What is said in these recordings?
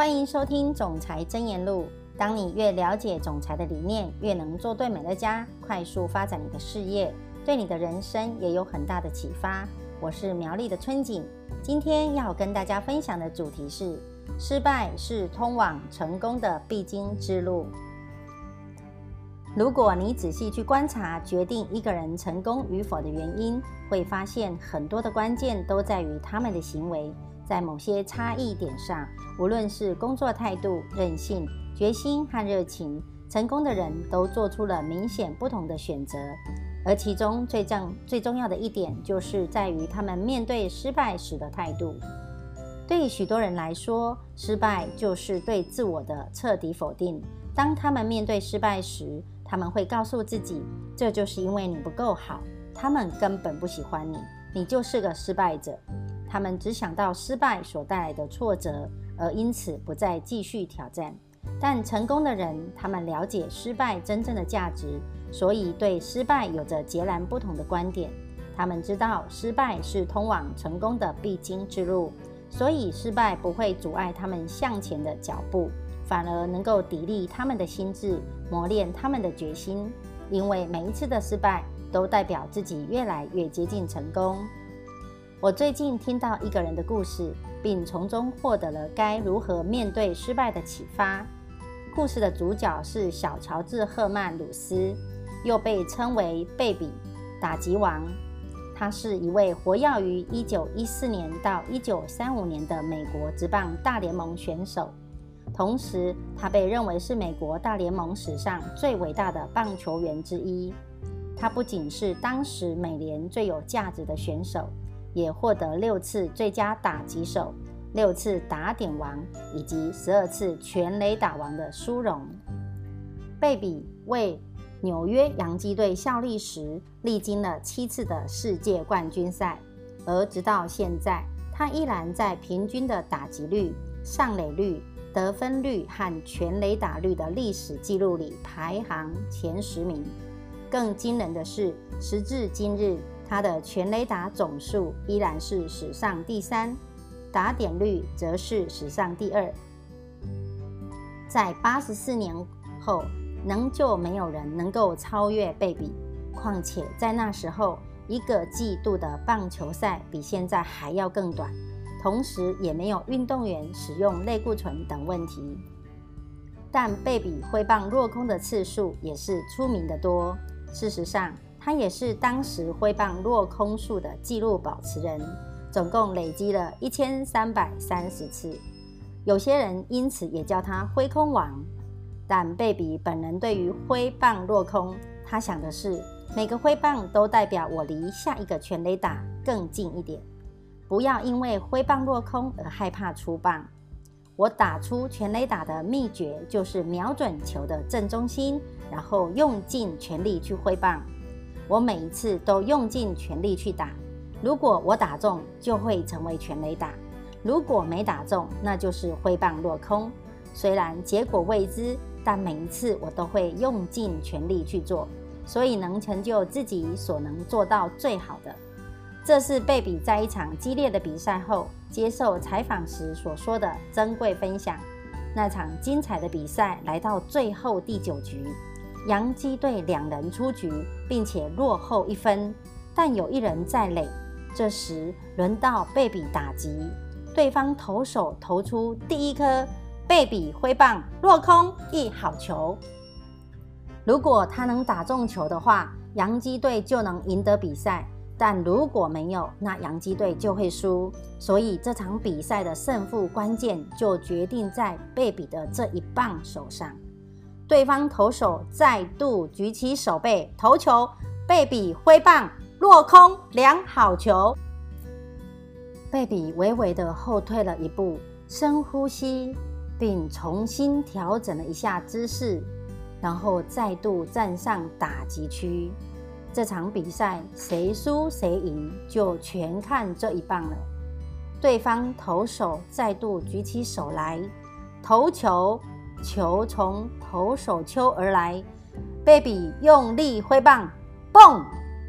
欢迎收听《总裁真言录》。当你越了解总裁的理念，越能做对美乐家，快速发展你的事业，对你的人生也有很大的启发。我是苗栗的春景，今天要跟大家分享的主题是：失败是通往成功的必经之路。如果你仔细去观察，决定一个人成功与否的原因，会发现很多的关键都在于他们的行为。在某些差异点上，无论是工作态度、韧性、决心和热情，成功的人都做出了明显不同的选择。而其中最重最重要的一点，就是在于他们面对失败时的态度。对许多人来说，失败就是对自我的彻底否定。当他们面对失败时，他们会告诉自己，这就是因为你不够好，他们根本不喜欢你，你就是个失败者。他们只想到失败所带来的挫折，而因此不再继续挑战。但成功的人，他们了解失败真正的价值，所以对失败有着截然不同的观点。他们知道失败是通往成功的必经之路，所以失败不会阻碍他们向前的脚步，反而能够砥砺他们的心智，磨练他们的决心。因为每一次的失败，都代表自己越来越接近成功。我最近听到一个人的故事，并从中获得了该如何面对失败的启发。故事的主角是小乔治·赫曼·鲁斯，又被称为“贝比打击王”。他是一位活跃于1914年到1935年的美国职棒大联盟选手，同时他被认为是美国大联盟史上最伟大的棒球员之一。他不仅是当时美联最有价值的选手。也获得六次最佳打击手、六次打点王以及十二次全垒打王的殊荣。贝比为纽约洋基队效力时，历经了七次的世界冠军赛，而直到现在，他依然在平均的打击率、上垒率、得分率和全垒打率的历史记录里排行前十名。更惊人的是，时至今日。他的全垒打总数依然是史上第三，打点率则是史上第二。在八十四年后，仍旧没有人能够超越贝比。况且在那时候，一个季度的棒球赛比现在还要更短，同时也没有运动员使用类固醇等问题。但贝比挥棒落空的次数也是出名的多。事实上，他也是当时挥棒落空数的纪录保持人，总共累积了一千三百三十次。有些人因此也叫他“挥空王”。但贝比本人对于挥棒落空，他想的是每个挥棒都代表我离下一个全垒打更近一点。不要因为挥棒落空而害怕出棒。我打出全垒打的秘诀就是瞄准球的正中心，然后用尽全力去挥棒。我每一次都用尽全力去打，如果我打中，就会成为全垒打；如果没打中，那就是挥棒落空。虽然结果未知，但每一次我都会用尽全力去做，所以能成就自己所能做到最好的。这是贝比在一场激烈的比赛后接受采访时所说的珍贵分享。那场精彩的比赛来到最后第九局。洋基队两人出局，并且落后一分，但有一人在垒。这时轮到贝比打击，对方投手投出第一颗，贝比挥棒落空一好球。如果他能打中球的话，洋基队就能赢得比赛；但如果没有，那洋基队就会输。所以这场比赛的胜负关键就决定在贝比的这一棒手上。对方投手再度举起手背投球，贝比挥棒落空，两好球。贝比微微的后退了一步，深呼吸，并重新调整了一下姿势，然后再度站上打击区。这场比赛谁输谁赢，就全看这一棒了。对方投手再度举起手来投球。球从投手丘而来，贝比用力挥棒，嘣！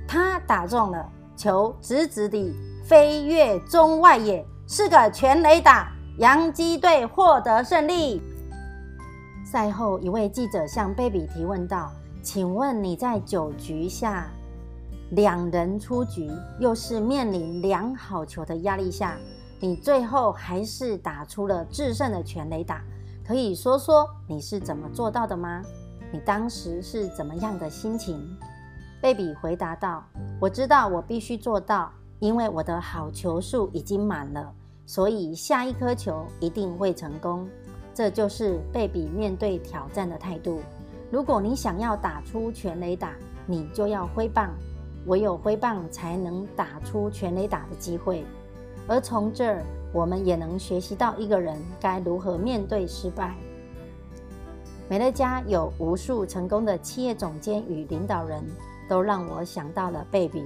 他打中了球，直直地飞越中外野，是个全垒打。洋基队获得胜利。赛后，一位记者向贝比提问道：“请问你在九局下两人出局，又是面临两好球的压力下，你最后还是打出了制胜的全垒打？可以说说你是怎么做到的吗？你当时是怎么样的心情？”贝比回答道：“我知道我必须做到，因为我的好球数已经满了，所以下一颗球一定会成功。”这就是贝比面对挑战的态度。如果你想要打出全垒打，你就要挥棒，唯有挥棒才能打出全垒打的机会。而从这儿，我们也能学习到一个人该如何面对失败。美乐家有无数成功的企业总监与领导人，都让我想到了贝比。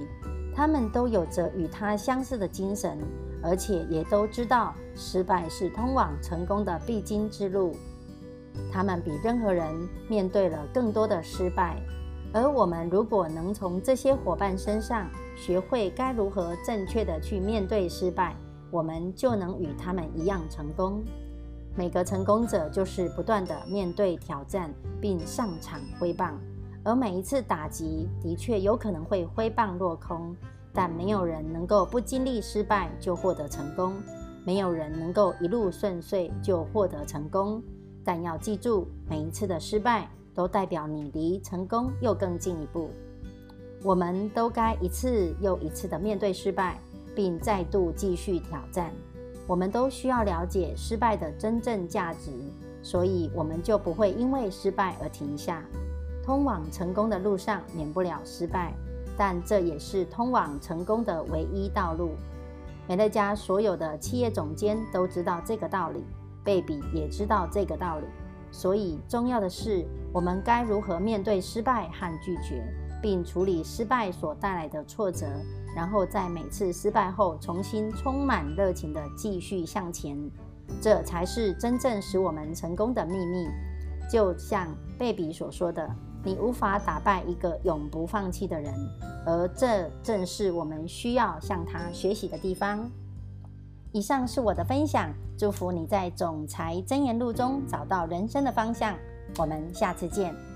他们都有着与他相似的精神。而且也都知道，失败是通往成功的必经之路。他们比任何人面对了更多的失败，而我们如果能从这些伙伴身上学会该如何正确的去面对失败，我们就能与他们一样成功。每个成功者就是不断的面对挑战，并上场挥棒，而每一次打击的确有可能会挥棒落空。但没有人能够不经历失败就获得成功，没有人能够一路顺遂就获得成功。但要记住，每一次的失败都代表你离成功又更进一步。我们都该一次又一次的面对失败，并再度继续挑战。我们都需要了解失败的真正价值，所以我们就不会因为失败而停下。通往成功的路上，免不了失败。但这也是通往成功的唯一道路。美乐家所有的企业总监都知道这个道理，贝比也知道这个道理。所以，重要的是我们该如何面对失败和拒绝，并处理失败所带来的挫折，然后在每次失败后重新充满热情地继续向前。这才是真正使我们成功的秘密。就像贝比所说的。你无法打败一个永不放弃的人，而这正是我们需要向他学习的地方。以上是我的分享，祝福你在《总裁箴言录》中找到人生的方向。我们下次见。